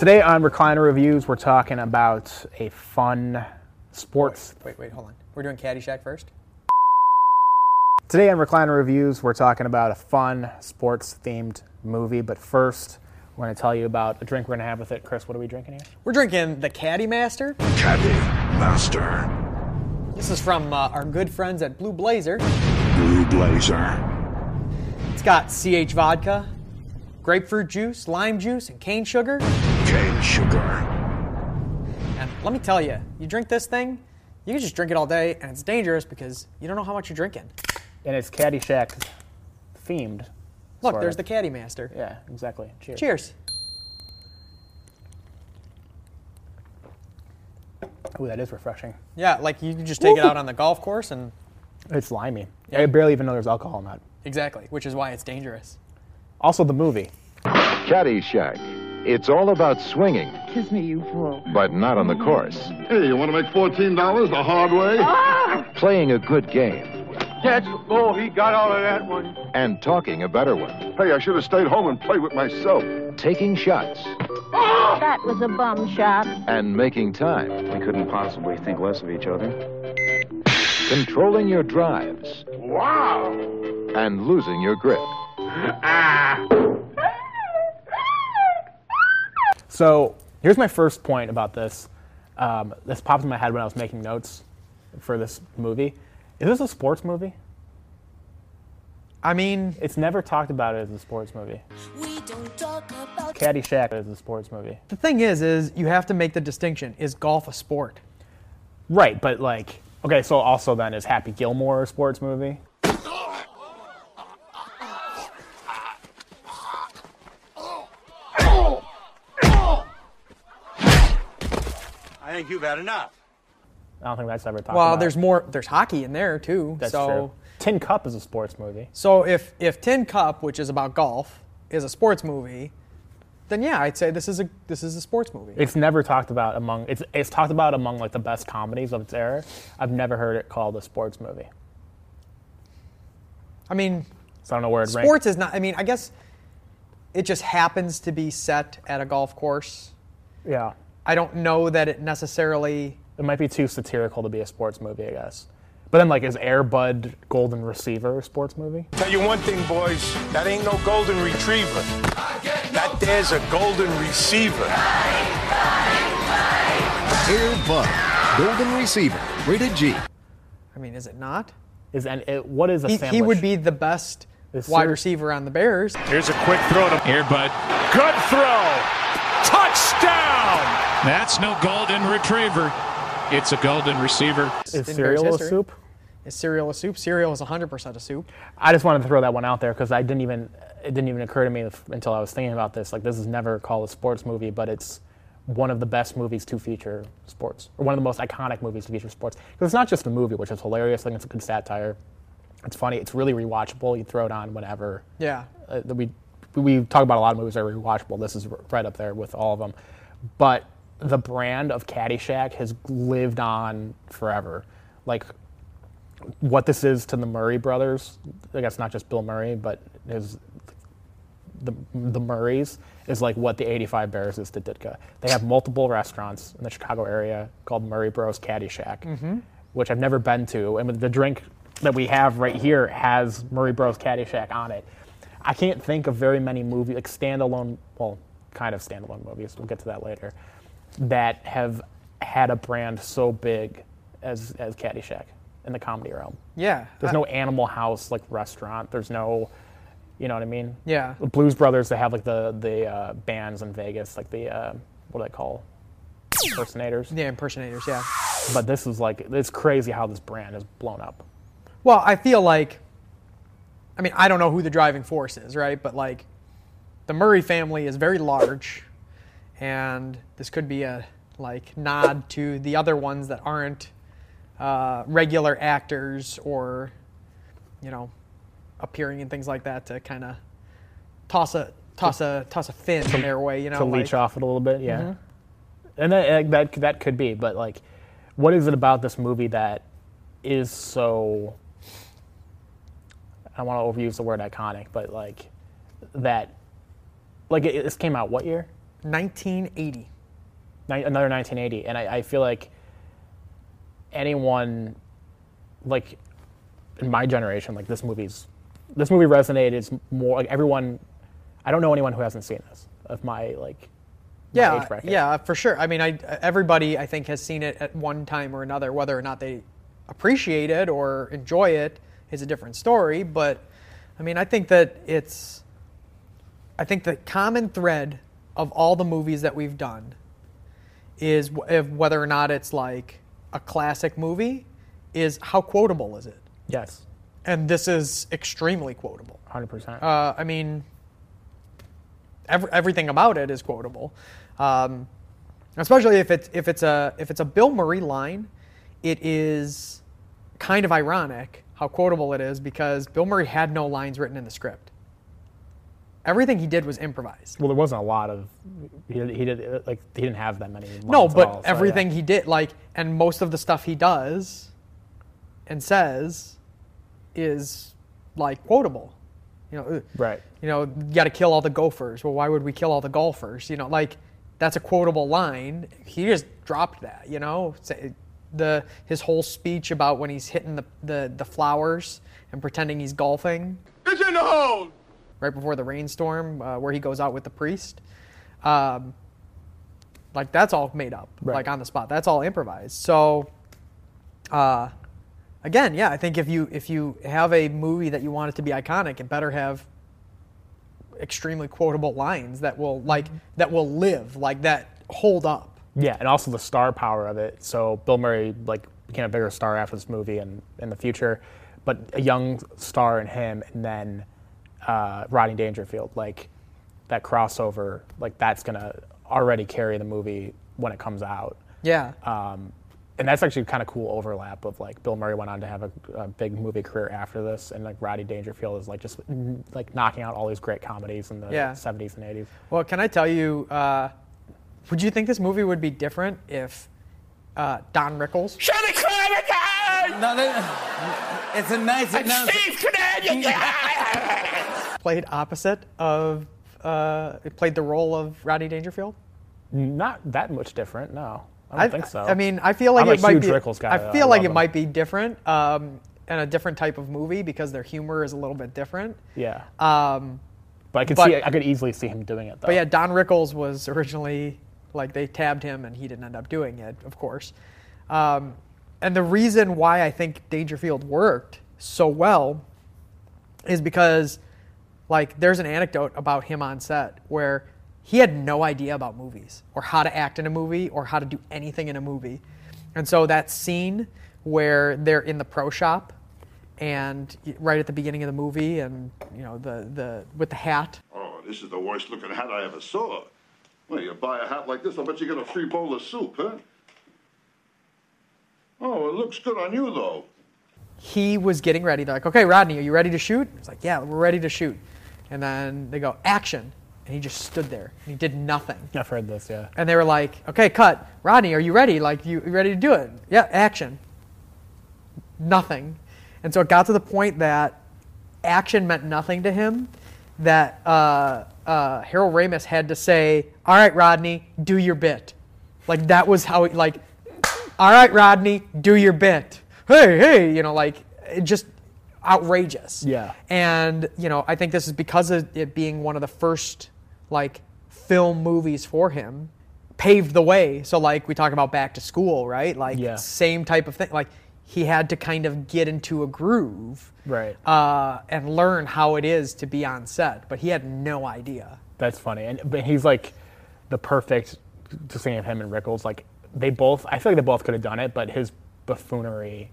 Today on Recliner Reviews, we're talking about a fun sports. Wait, wait, hold on. We're doing Caddyshack first. Today on Recliner Reviews, we're talking about a fun sports themed movie. But first, we're going to tell you about a drink we're going to have with it. Chris, what are we drinking here? We're drinking the Caddy Master. Caddy Master. This is from uh, our good friends at Blue Blazer. Blue Blazer. It's got CH vodka, grapefruit juice, lime juice, and cane sugar. Cane sugar. And let me tell you, you drink this thing, you can just drink it all day, and it's dangerous because you don't know how much you're drinking. And it's Caddyshack themed. Look, sort there's of. the Caddy Master. Yeah, exactly. Cheers. Cheers. Ooh, that is refreshing. Yeah, like you can just take it out on the golf course and It's limey. I barely even know there's alcohol in that. exactly, which is why it's dangerous. Also, the movie. Caddyshack. It's all about swinging, Kiss me, you fool. but not on the course. Hey, you want to make $14 the hard way? Ah! Playing a good game That's oh, he got all of that one. and talking a better one. Hey, I should have stayed home and played with myself. Taking shots That was a bum shot. and making time. We couldn't possibly think less of each other. Controlling your drives Wow. and losing your grip. Ah. So here's my first point about this. Um, this popped in my head when I was making notes for this movie. Is this a sports movie? I mean, It's never talked about as a sports movie. We don't talk about Caddyshack is a sports movie. the thing is, is you have to make the distinction. Is golf a sport? Right, but like, okay, so also then is Happy Gilmore a sports movie? Think you've had enough. I don't think that's ever talked about. Well, about. there's more. There's hockey in there too. That's so, true. Tin Cup is a sports movie. so if if Tin Cup, which is about golf, is a sports movie, then yeah, I'd say this is a this is a sports movie. It's never talked about among it's it's talked about among like the best comedies of its era. I've never heard it called a sports movie. I mean, So I don't know where it ranks. sports is not. I mean, I guess it just happens to be set at a golf course. Yeah. I don't know that it necessarily. It might be too satirical to be a sports movie, I guess. But then, like, is Air Bud Golden Receiver a sports movie? Tell you one thing, boys. That ain't no golden retriever. That there's a golden receiver. Air Bud, Golden Receiver, rated G. I mean, is it not? Is and it, what is a He, sandwich? he would be the best Is wide ser- receiver on the Bears. Here's a quick throw to Air Bud. Good throw. Touchdown. That's no golden retriever. It's a golden receiver. Is in cereal a history. soup? Is cereal a soup? Cereal is 100% a soup. I just wanted to throw that one out there because I didn't even it didn't even occur to me if- until I was thinking about this. Like, this is never called a sports movie, but it's one of the best movies to feature sports, or one of the most iconic movies to feature sports. Because it's not just a movie, which is hilarious. I think it's a good satire. It's funny. It's really rewatchable. You throw it on whenever. Yeah. uh, we we talk about a lot of movies that are rewatchable. This is right up there with all of them. But the brand of Caddyshack has lived on forever. Like what this is to the Murray brothers, I guess not just Bill Murray, but his the the Murrays is like what the 85 Bears is to Ditka. They have multiple restaurants in the Chicago area called Murray Bros Caddyshack, mm-hmm. which I've never been to, and the drink that we have right here has Murray Bros Caddyshack on it. I can't think of very many movies like standalone, well, kind of standalone movies. We'll get to that later. That have had a brand so big as as Caddyshack in the comedy realm. Yeah. There's Uh, no Animal House like restaurant. There's no, you know what I mean? Yeah. The Blues Brothers, they have like the the uh, bands in Vegas, like the uh, what do they call impersonators? Yeah, impersonators, yeah. But this is like it's crazy how this brand has blown up. Well, I feel like, I mean, I don't know who the driving force is, right? But like, the Murray family is very large, and this could be a like nod to the other ones that aren't uh, regular actors or, you know, appearing in things like that to kind of toss a toss a toss a fin their way, you know, to like, leech off it a little bit, yeah. Mhm. And that, that that could be, but like, what is it about this movie that is so? I don't want to overuse the word iconic, but like that, like it, this came out what year? 1980. Ni- another 1980 and I, I feel like anyone like in my generation like this movie's this movie resonated it's more like everyone i don't know anyone who hasn't seen this of my like Yeah, age bracket. yeah, for sure. I mean, I everybody I think has seen it at one time or another. Whether or not they appreciate it or enjoy it is a different story. But I mean, I think that it's. I think the common thread of all the movies that we've done is w- if whether or not it's like a classic movie, is how quotable is it? yes And this is extremely quotable. 100% Uh, I mean, ev- everything about it is quotable, um, especially if it's if it's a if it's a Bill Murray line. It is kind of ironic how quotable it is because Bill Murray had no lines written in the script. Everything he did was improvised. well there wasn't a lot of he did, he did like he didn't have that many No, lines at but all, so, everything yeah. he did, like, and most of the stuff he does and says is like quotable. You know, uh, right you know, you got to kill all the gophers. Well, why would we kill all the golfers? You know, like that's a quotable line. He just dropped that. You know, the his whole speech about when he's hitting the the, the flowers and pretending he's golfing It's in the hole. Right before the rainstorm, uh, where he goes out with the priest. Um, like that's all made up, Right. like on the spot. That's all improvised. So, uh, again, yeah, I think if you if you have a movie that you want it to be iconic, it better have extremely quotable lines that will like that will live, like that hold up. Yeah, and also the star power of it. So Bill Murray like became a bigger star after this movie and in the future, but a young star in him, and then uh, Rodney Dangerfield, like that crossover, like that's gonna already carry the movie when it comes out. Yeah. Um, and that's actually kind of cool overlap of like Bill Murray went on to have a, a big movie career after this, and like Rodney Dangerfield is like just like knocking out all these great comedies in the Yeah. 70s and 80s. Well, can I tell you? Uh, would you think this movie would be different if uh, Don Rickles Shut it, Connor! No, they, it's a nice. no, Steve Canadian! played opposite of uh, played the role of Rodney Dangerfield? Not that much different, no. I don't think so. I mean, I feel like I'm it a might huge be. Rickles guy, I feel I like it him. might be different, um, and a different type of movie because their humor is a little bit different. Yeah. Um, But I could but- see, I could easily see him doing it though. but yeah, Don Rickles was originally like they tabbed him, and he didn't end up doing it, of course. Um, and the reason why I think Dangerfield worked so well is because, like, there's an anecdote about him on set where he had no idea about movies or how to act in a movie or how to do anything in a movie. And so that scene where they're in the pro shop and right at the beginning of the movie and you know the the with the hat Oh, this is the worst looking hat I ever saw. Well, you buy a hat like this, I bet you get a free bowl of soup, huh? Oh, it looks good on you, though. He was getting ready. They're like, okay, Rodney, are you ready to shoot? He's like, yeah, we're ready to shoot. And then they go, action. And he just stood there. And he did nothing. I've heard this, yeah. And they were like, okay, cut. Rodney, are you ready? Like, you, you ready to do it? Yeah, action. Nothing. And so it got to the point that action meant nothing to him, that uh, uh, Harold Ramis had to say, all right, Rodney, do your bit. Like, that was how, he, like, all right, Rodney, do your bit. Hey, hey, you know, like, it just outrageous. Yeah. And, you know, I think this is because of it being one of the first, like, film movies for him, paved the way. So, like, we talk about back to school, right? Like, Yeah. same type of thing. Like, he had to kind of get into a groove Right. uh, and learn how it is to be on set, but he had no idea. That's funny, and but he's like the perfect. Just thinking of him and Rickles, like they both. I feel like they both could have done it, but his buffoonery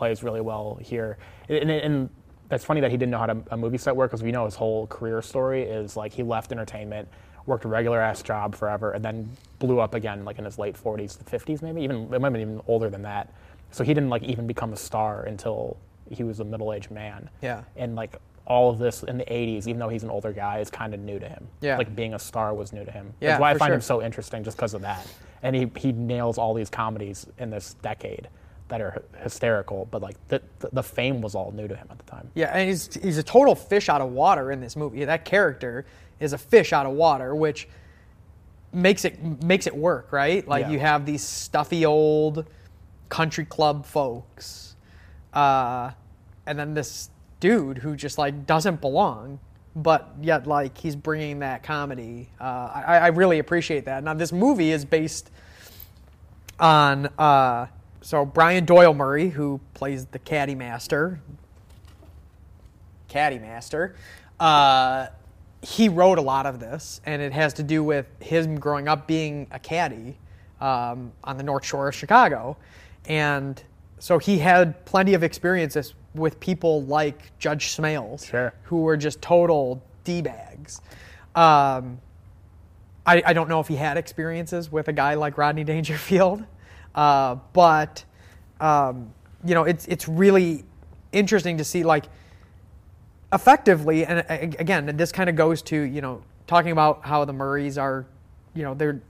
plays really well here. And, and, and that's funny that he didn't know how to a movie set work because we know his whole career story is like he left entertainment, worked a regular ass job forever, and then blew up again like in his late 40s, the 50s maybe even it might have been even older than that. So he didn't like even become a star until he was a middle-aged man. Yeah. And like all of this in the 80s, even though he's an older guy, is kind of new to him. Yeah. Like being a star was new to him. Yeah, That's why I find sure. him so interesting just because of that. And he, he nails all these comedies in this decade that are hysterical, but like the, the, fame was all new to him at the time. Yeah, and he's he's a total fish out of water in this movie. That character is a fish out of water, which makes it makes it work, right? Like Yeah. you have these stuffy old country club folks, uh, and then this dude who just like doesn't belong, but yet like he's bringing that comedy. Uh, I, I really appreciate that. Now this movie is based on uh, so Brian Doyle Murray, who plays the caddy master, caddy master. Uh, he wrote a lot of this, and it has to do with him growing up being a caddy um, on the North Shore of Chicago, and so he had plenty of experiences with people like Judge Smails, Sure. who were just total d bags. Um, I, I don't know if he had experiences with a guy like Rodney Dangerfield, uh, but um, you know, it's it's really interesting to see like effectively, and again, this kind of goes to you know talking about how the Murrays are, you know, they're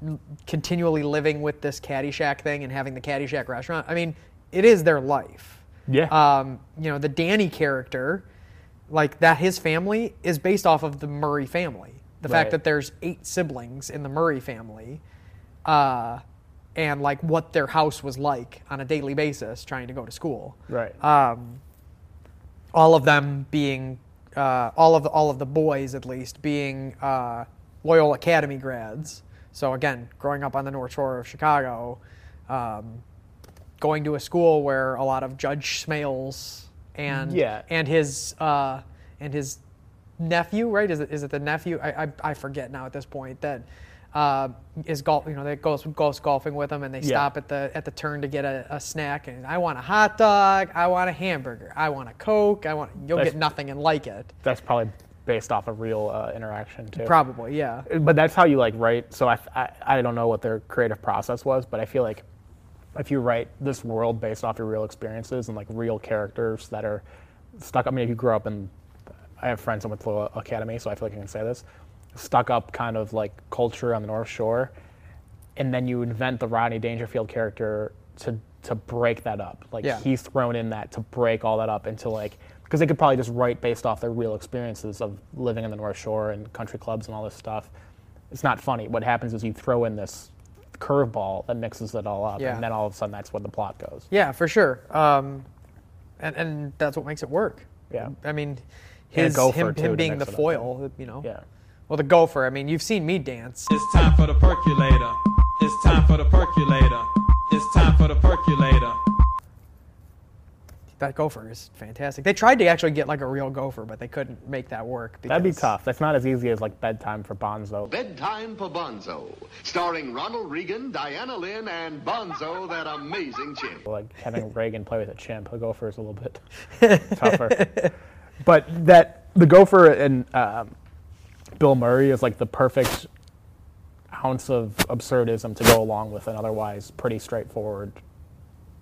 continually living with this Caddyshack thing and having the Caddyshack restaurant. I mean, it is their life. Yeah. Um, you know, the Danny character, like that, his family is based off of the Murray family. The fact that there's eight siblings in the Murray family, uh, and like what their house was like on a daily basis trying to go to school Right. um, all of them being uh, all of the, all of the boys at least being uh, Loyola Academy grads. So again, growing up on the North Shore of Chicago, um, going to a school where a lot of Judge Smails and Yeah. and his uh, and his nephew, right? Is it is it the nephew? I I, I forget now at this point that. Uh, is golf, you know, that goes goes golfing with them, and they Yeah. stop at the at the turn to get a, a snack. And I want a hot dog, I want a hamburger, I want a coke, I want. You'll That's- get nothing and like it. That's probably based off of real uh, interaction too. Probably, yeah. But that's how you like write. So I, I I don't know what their creative process was, but I feel like if you write this world based off your real experiences and like real characters that are stuck. I mean, if you grew up in, I have friends in with Loyola Academy, so I feel like I can say this. Stuck up kind of like culture on the North Shore, and then you invent the Rodney Dangerfield character to to break that up. Like Yeah. he's thrown in that to break all that up into like because they could probably just write based off their real experiences of living in the North Shore and country clubs and all this stuff. It's not funny. What happens is you throw in this curveball that mixes it all up, Yeah. and then all of a sudden that's where the plot goes. Yeah, for sure. Um, and and that's what makes it work. Yeah. I mean, his him, him being the it up, foil, you know. Yeah. Well, the gopher. I mean, you've seen me dance. It's time for the percolator. It's time for the percolator. It's time for the percolator. That gopher is fantastic. They tried to actually get like a real gopher, but they couldn't make that work. That'd be because- tough. That's not as easy as like bedtime for Bonzo. Bedtime for Bonzo, starring Ronald Reagan, Diana Lynn, and Bonzo, that amazing chimp. Like having Reagan play with a chimp. The gopher is a little bit tougher. But that the gopher and um, Bill Murray is like the perfect ounce of absurdism to go along with an otherwise pretty straightforward,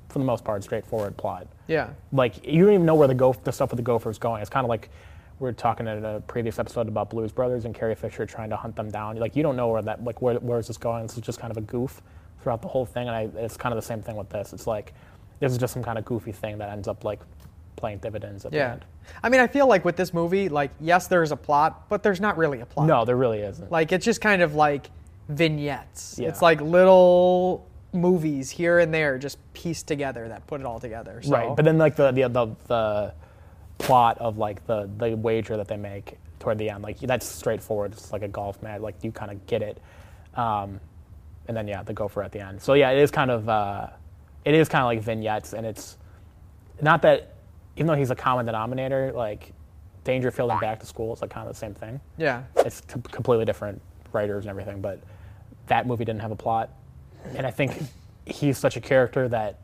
for the most part, straightforward plot. Yeah. Like you don't even know where the go the stuff with the gopher is going. It's kind of like we were talking in a previous episode about Blues Brothers and Carrie Fisher trying to hunt them down. Like you don't know where that like where where is this going? This is just kind of a goof throughout the whole thing, and I, it's kind of the same thing with this. It's like this is just some kind of goofy thing that ends up like playing dividends at the Yeah. end. I mean, I feel like with this movie, like yes, there's a plot, but there's not really a plot. No, there really isn't. Like it's just kind of like vignettes. Yeah. It's like little movies here and there just pieced together that put it all together. So. Right, but then like the, the the the plot of like the the wager that they make toward the end, like that's straightforward. It's like a golf match. Like you kind of get it, um, and then yeah, the gopher at the end. So yeah, it is kind of uh, it is kind of like vignettes, and it's not that even though he's a common denominator, like Dangerfield and Back to School, it's like kind of the same thing. Yeah. it's com- completely different writers and everything, but that movie didn't have a plot, and I think he's such a character that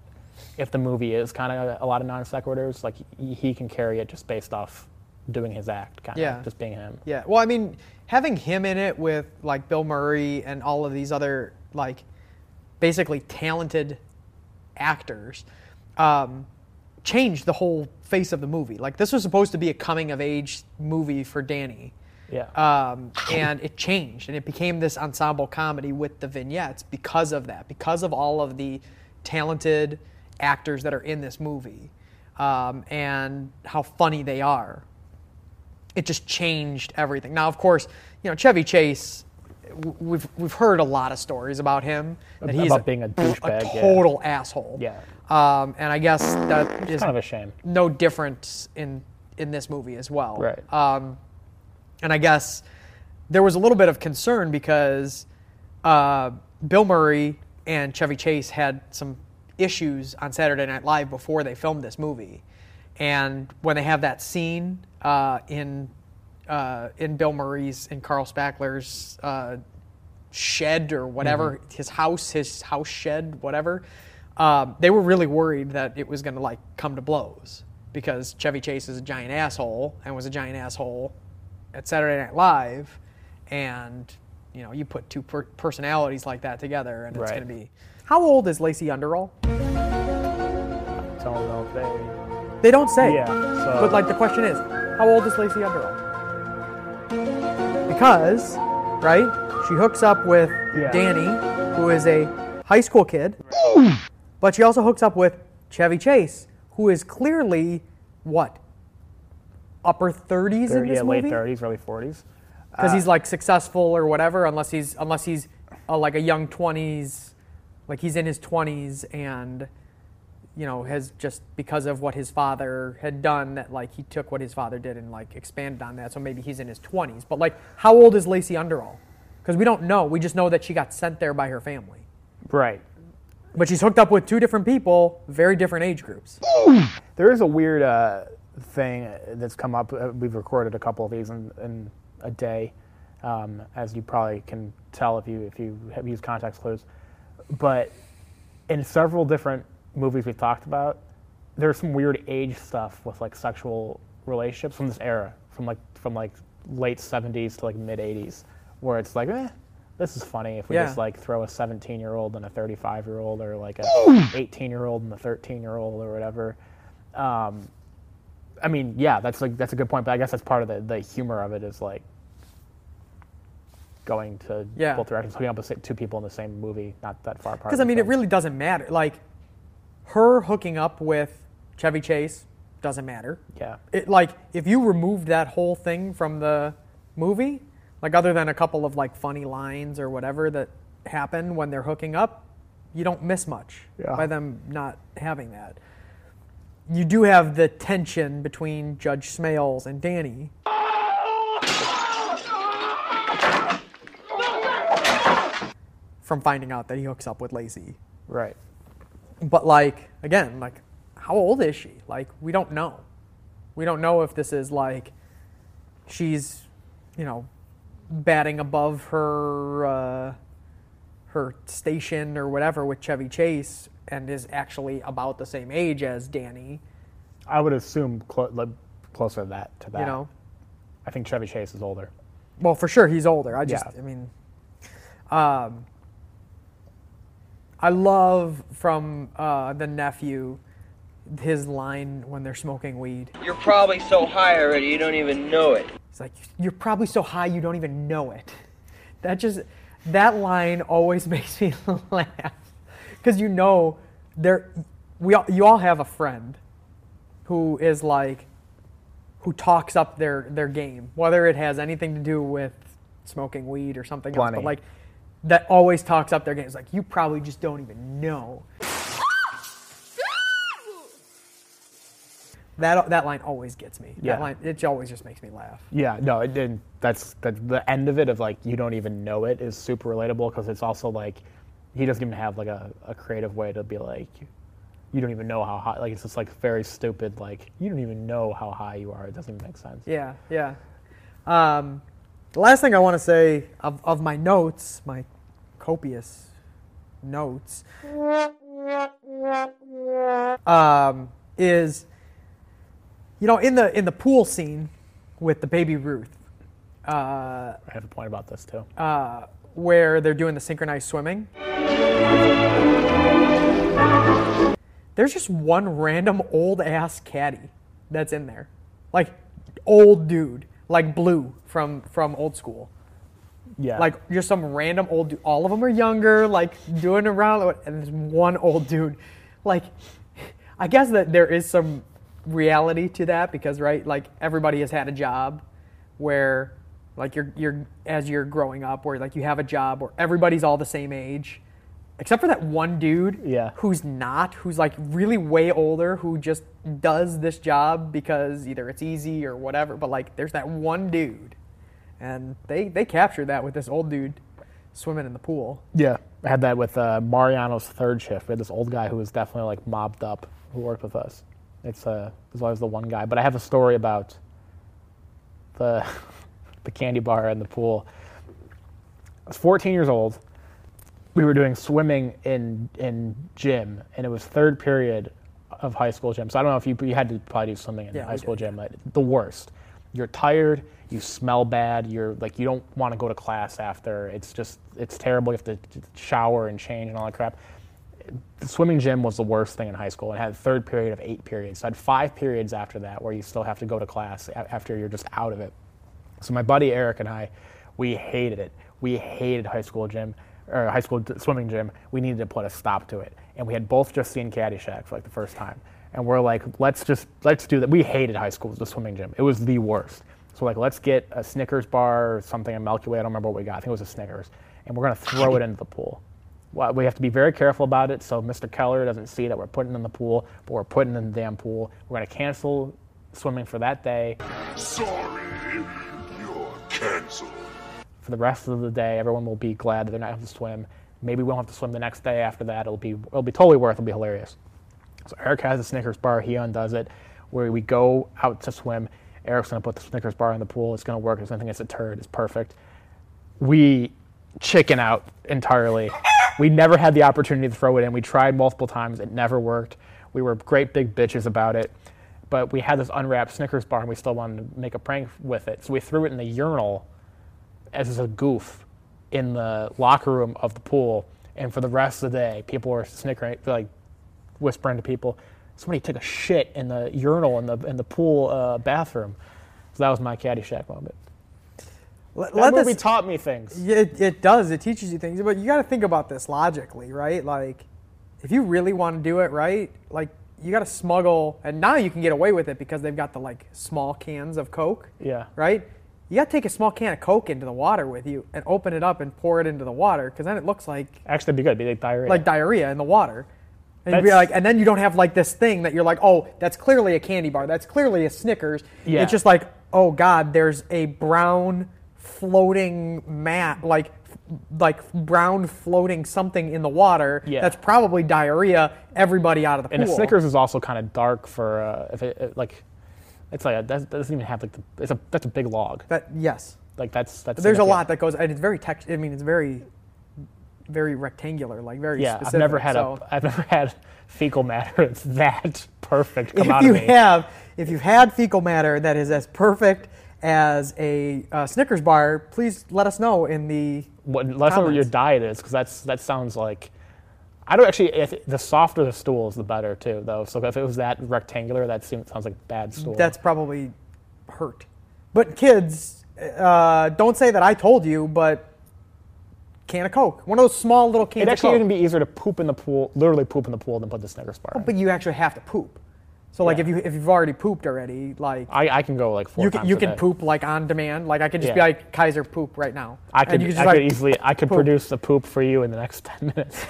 if the movie is kind of a lot of non sequiturs, like he, he can carry it just based off doing his act, kind of Yeah. just being him. Yeah. Well, I mean, having him in it with like Bill Murray and all of these other like basically talented actors um, changed the whole face of the movie. Like this was supposed to be a coming of age movie for Danny. Yeah. Um, and it changed and it became this ensemble comedy with the vignettes because of that, because of all of the talented actors that are in this movie um, and how funny they are it just changed everything. Now, of course, you know Chevy Chase we've we've heard a lot of stories about him that he's About being a douchebag, yeah. total asshole. Yeah. Um, and I guess that is kind of a shame. No different in in this movie as well. Right. Um, and I guess there was a little bit of concern because uh, Bill Murray and Chevy Chase had some issues on Saturday Night Live before they filmed this movie, and when they have that scene uh, in uh, in Bill Murray's in Carl Spackler's uh, shed or whatever his house, his house shed, whatever. Um, they were really worried that it was going to like come to blows because Chevy Chase is a giant asshole and was a giant asshole at Saturday Night Live, and you know you put two per- personalities like that together, and it's Right. going to be. How old is Lacey Underall? Don't know if they. They don't say. Yeah, so- But like the question is, how old is Lacey Underall? Because, right? She hooks up with Yeah. Danny, who is a high school kid, but she also hooks up with Chevy Chase, who is clearly what? Upper 30s in this yeah, late 30s, early 40s. because Uh, he's like successful or whatever unless he's unless he's uh, like a young 20s like he's in his 20s and you know has just because of what his father had done that like he took what his father did and like expanded on that so maybe he's in his 20s but like how old is lacey underall because we don't know we just know that she got sent there by her family Right. But she's hooked up with two different people very different age groups There is a weird uh, thing that's come up. Uh, We've recorded a couple of these in, in a day, um, as you probably can tell if you if you have used context clues. But in several different movies we've talked about, there's some weird age stuff with like sexual relationships from this era, from like from like late 70s to like mid 80s, where it's like, eh, this is funny if we Yeah. just like throw a 17 year old and a 35 year old, or like a 18 year old and a 13 year old, or whatever. Um, I mean, yeah, that's like that's a good point, but I guess that's part of the, the humor of it is like going to Yeah. both directions, hooking up with two people in the same movie, not that far apart. Because I mean, it really doesn't matter. Like her hooking up with Chevy Chase doesn't matter. Yeah. It like if you removed that whole thing from the movie, like other than a couple of like funny lines or whatever that happen when they're hooking up, you don't miss much Yeah. by them not having that. You do have the tension between Judge Smails and Danny. From finding out that he hooks up with Lacey. right. But like again, like how old is she? Like we don't know. We don't know if this is like she's, you know, batting above her uh, her station or whatever with Chevy Chase and is actually about the same age as Danny. I would assume clo- like, closer to that. To that. You know, I think Chevy Chase is older. well for sure he's older. I just Yeah. I mean, um, I love from uh, the nephew his line when they're smoking weed. You're probably so high already you don't even know it. It's like you're probably so high you don't even know it. That just that line always makes me laugh because you know there we all, you all have a friend who is like who talks up their their game, whether it has anything to do with smoking weed or something else, but like that always talks up their game. It's like you probably just don't even know. That that line always gets me. Yeah. That line it always just makes me laugh. Yeah, no, it didn't. That's the, the end of it of like you don't even know it is super relatable because it's also like he doesn't even have like a, a creative way to be like you don't even know how high. Like it's just like very stupid. Like you don't even know how high you are. It doesn't even make sense. Yeah, yeah. Um, the last thing I want to say of, of my notes, my copious notes, um, is you know in the in the pool scene with the baby Ruth, uh, I have a point about this too. uh, where they're doing the synchronized swimming. There's just one random old ass caddy that's in there, like old dude, like Blue from from Old School. Yeah. Like just some random old dude. All of them are younger, like doing around, and there's one old dude. Like, I guess that there is some reality to that because right, like everybody has had a job where like you're you're as you're growing up, where like you have a job where everybody's all the same age, except for that one dude Yeah. who's not, who's like really way older, who just does this job because either it's easy or whatever. But like, there's that one dude, and they they captured that with this old dude swimming in the pool. Yeah, I had that with uh, Mariano's third shift. We had this old guy who was definitely like mobbed up who worked with us. It's uh, there's always the one guy. But I have a story about the the candy bar and the pool. I was 14 years old. We were doing swimming in in gym, and it was third period of high school gym. So I don't know if you you had to probably do swimming in Yeah, high school did. gym. The worst. You're tired. You smell bad. You're like you don't want to go to class after. It's just it's terrible. You have to shower and change and all that crap. The swimming gym was the worst thing in high school. It had a third period of eight periods. So I had five periods after that where you still have to go to class after you're just out of it. So my buddy Eric and I, we hated it. We hated high school gym or high school swimming gym. We needed to put a stop to it, and we had both just seen Caddyshack for like the first time, and we're like, let's just let's do that. We hated high school the swimming gym. It was the worst. So like, let's get a Snickers bar or something, a Milky Way. I don't remember what we got. I think it was a Snickers, and we're gonna throw it into the pool. Well, we have to be very careful about it so Mr. Keller doesn't see that we're putting in the pool, but we're putting in the damn pool. We're gonna cancel swimming for that day. Sorry, you're canceled. for the rest of the day. Everyone will be glad that they're not having to swim. Maybe we won't have to swim the next day after that. It'll be it'll be totally worth. it. It'll be hilarious. So Eric has a Snickers bar. He undoes it. Where we go out to swim. Eric's gonna put the Snickers bar in the pool. It's gonna work. There's nothing. It's a turd. It's perfect. We chicken out entirely. We never had the opportunity to throw it in. We tried multiple times. It never worked. We were great big bitches about it. But we had this unwrapped Snickers bar and we still wanted to make a prank with it. So we threw it in the urinal as a goof in the locker room of the pool. And for the rest of the day, people were snickering, like whispering to people, somebody took a shit in the urinal in the in the pool uh, bathroom. So that was my Caddyshack moment. Let, That let movie this- taught me things. It, it does. It teaches you things, but you got to think about this logically, right? Like, if you really want to do it right, like you got to smuggle, and now you can get away with it because they've got the like small cans of Coke, Yeah. right? You got to take a small can of Coke into the water with you and open it up and pour it into the water because then it looks like Actually, it'd be good. It'd be like diarrhea. like diarrhea in the water. And, be like, and then you don't have like this thing that you're like, oh, that's clearly a candy bar. That's clearly a Snickers. Yeah. It's just like, oh God, there's a brown floating mat, like like brown floating something in the water. Yeah. That's probably diarrhea. Everybody out of the pool. and a Snickers is also kind of dark for uh, if it, it like it's like a, that doesn't even have like the it's a that's a big log. That yes. Like that's that's There's a lot that goes, and it's very text. I mean, it's very, very rectangular, like very Yeah, specific. I've never had so. a I've never had fecal matter that's that perfect come if out you of me. have if you've had fecal matter that is as perfect as a uh, Snickers bar, please let us know in the what, let us know what your diet is because that's that sounds like I don't actually. If, the softer the stool is, the better too, though. So if it was that rectangular, that seems, sounds like bad stool. That's probably hurt. But kids, uh, don't say that I told you, but can of Coke, one of those small little cans of actually even be easier to poop in the pool, literally poop in the pool, than put the Snickers bar. in. but you actually have to poop. So like if you if you've already pooped already, like I, I can go like four you can you a can day. poop like on demand. Like I could just be like Kaiser poop right now. I could, you I just, could easily, I could poop. produce the poop for you in the next ten minutes.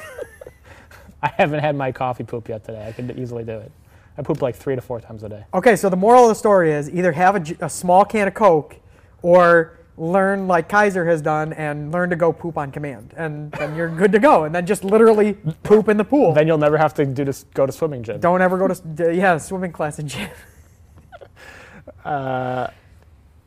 I haven't had my coffee poop yet today. I could easily do it. I poop like three to four times a day. Okay, so the moral of the story is either have a small can of Coke or learn like Kaiser has done and learn to go poop on command. And then you're good to go. And then just literally poop in the pool. Then you'll never have to do this. Go to swimming gym. Don't ever go to, yeah, swimming class in gym. Uh,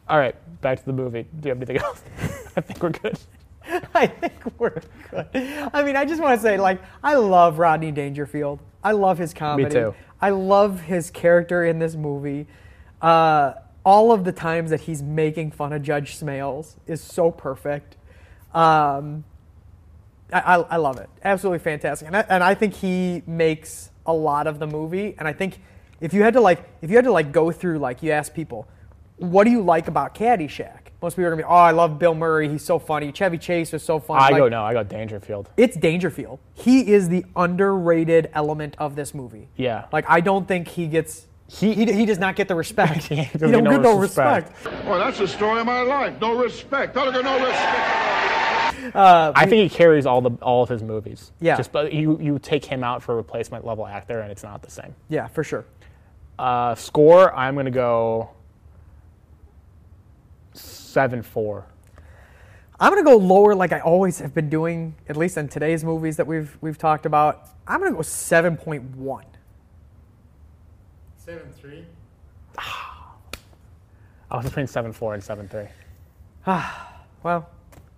all right, back to the movie. Do you have anything else? I think we're good. I think we're good. I mean, I just want to say, like, I love Rodney Dangerfield. I love his comedy. Me too. I love his character in this movie. Uh, all of the times that he's making fun of Judge Smails is so perfect. Um, I, I, I love it. Absolutely fantastic. And I, and I think he makes a lot of the movie. And I think if you had to like, if you had to like go through, like, you ask people, what do you like about Caddyshack? Most people are gonna be, oh, I love Bill Murray. He's so funny. Chevy Chase was so funny. I Like, go no. I got Dangerfield. It's Dangerfield. He is the underrated element of this movie. Yeah. Like I don't think he gets he, he, he does not get the respect. he, doesn't don't get get no no respect. respect. Well, that's the story of my life. No respect. How to get no respect? Uh, I think he carries all the all of his movies. Yeah. Just but you you take him out for a replacement level actor and it's not the same. Yeah, for sure. Uh, score, I'm gonna go seven four. I'm gonna go lower, like I always have been doing, at least in today's movies that we've we've talked about. I'm gonna go seven point one. Seven three. I was between seven four and seven three. Ah, Well,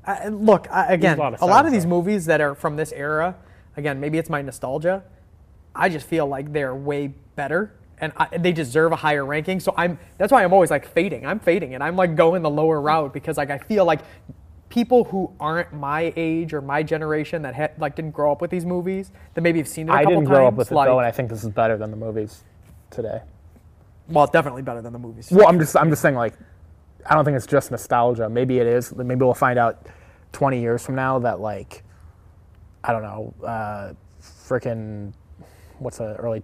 I, look I, again. a lot of a lot of these movies that are from this era, again, maybe it's my nostalgia. I just feel like they're way better, and I, they deserve a higher ranking. So I'm. That's why I'm always like fading. I'm fading, and I'm like going the lower route because like I feel like people who aren't my age or my generation that had, like didn't grow up with these movies that maybe have seen it a I couple didn't times. grow up with it like, though, and I think this is better than the movies today. well, definitely better than the movies. Well, I'm just I'm just saying like I don't think it's just nostalgia. Maybe it is. Maybe we'll find out 20 years from now that like I don't know, uh, freaking what's a early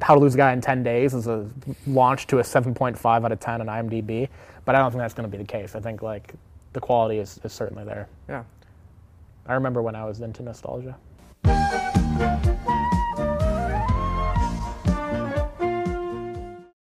How to Lose a Guy in 10 Days is a launch to a 7.5 out of 10 on IMDb, but I don't think that's going to be the case. I think like the quality is, is certainly there. Yeah. I remember when I was into nostalgia.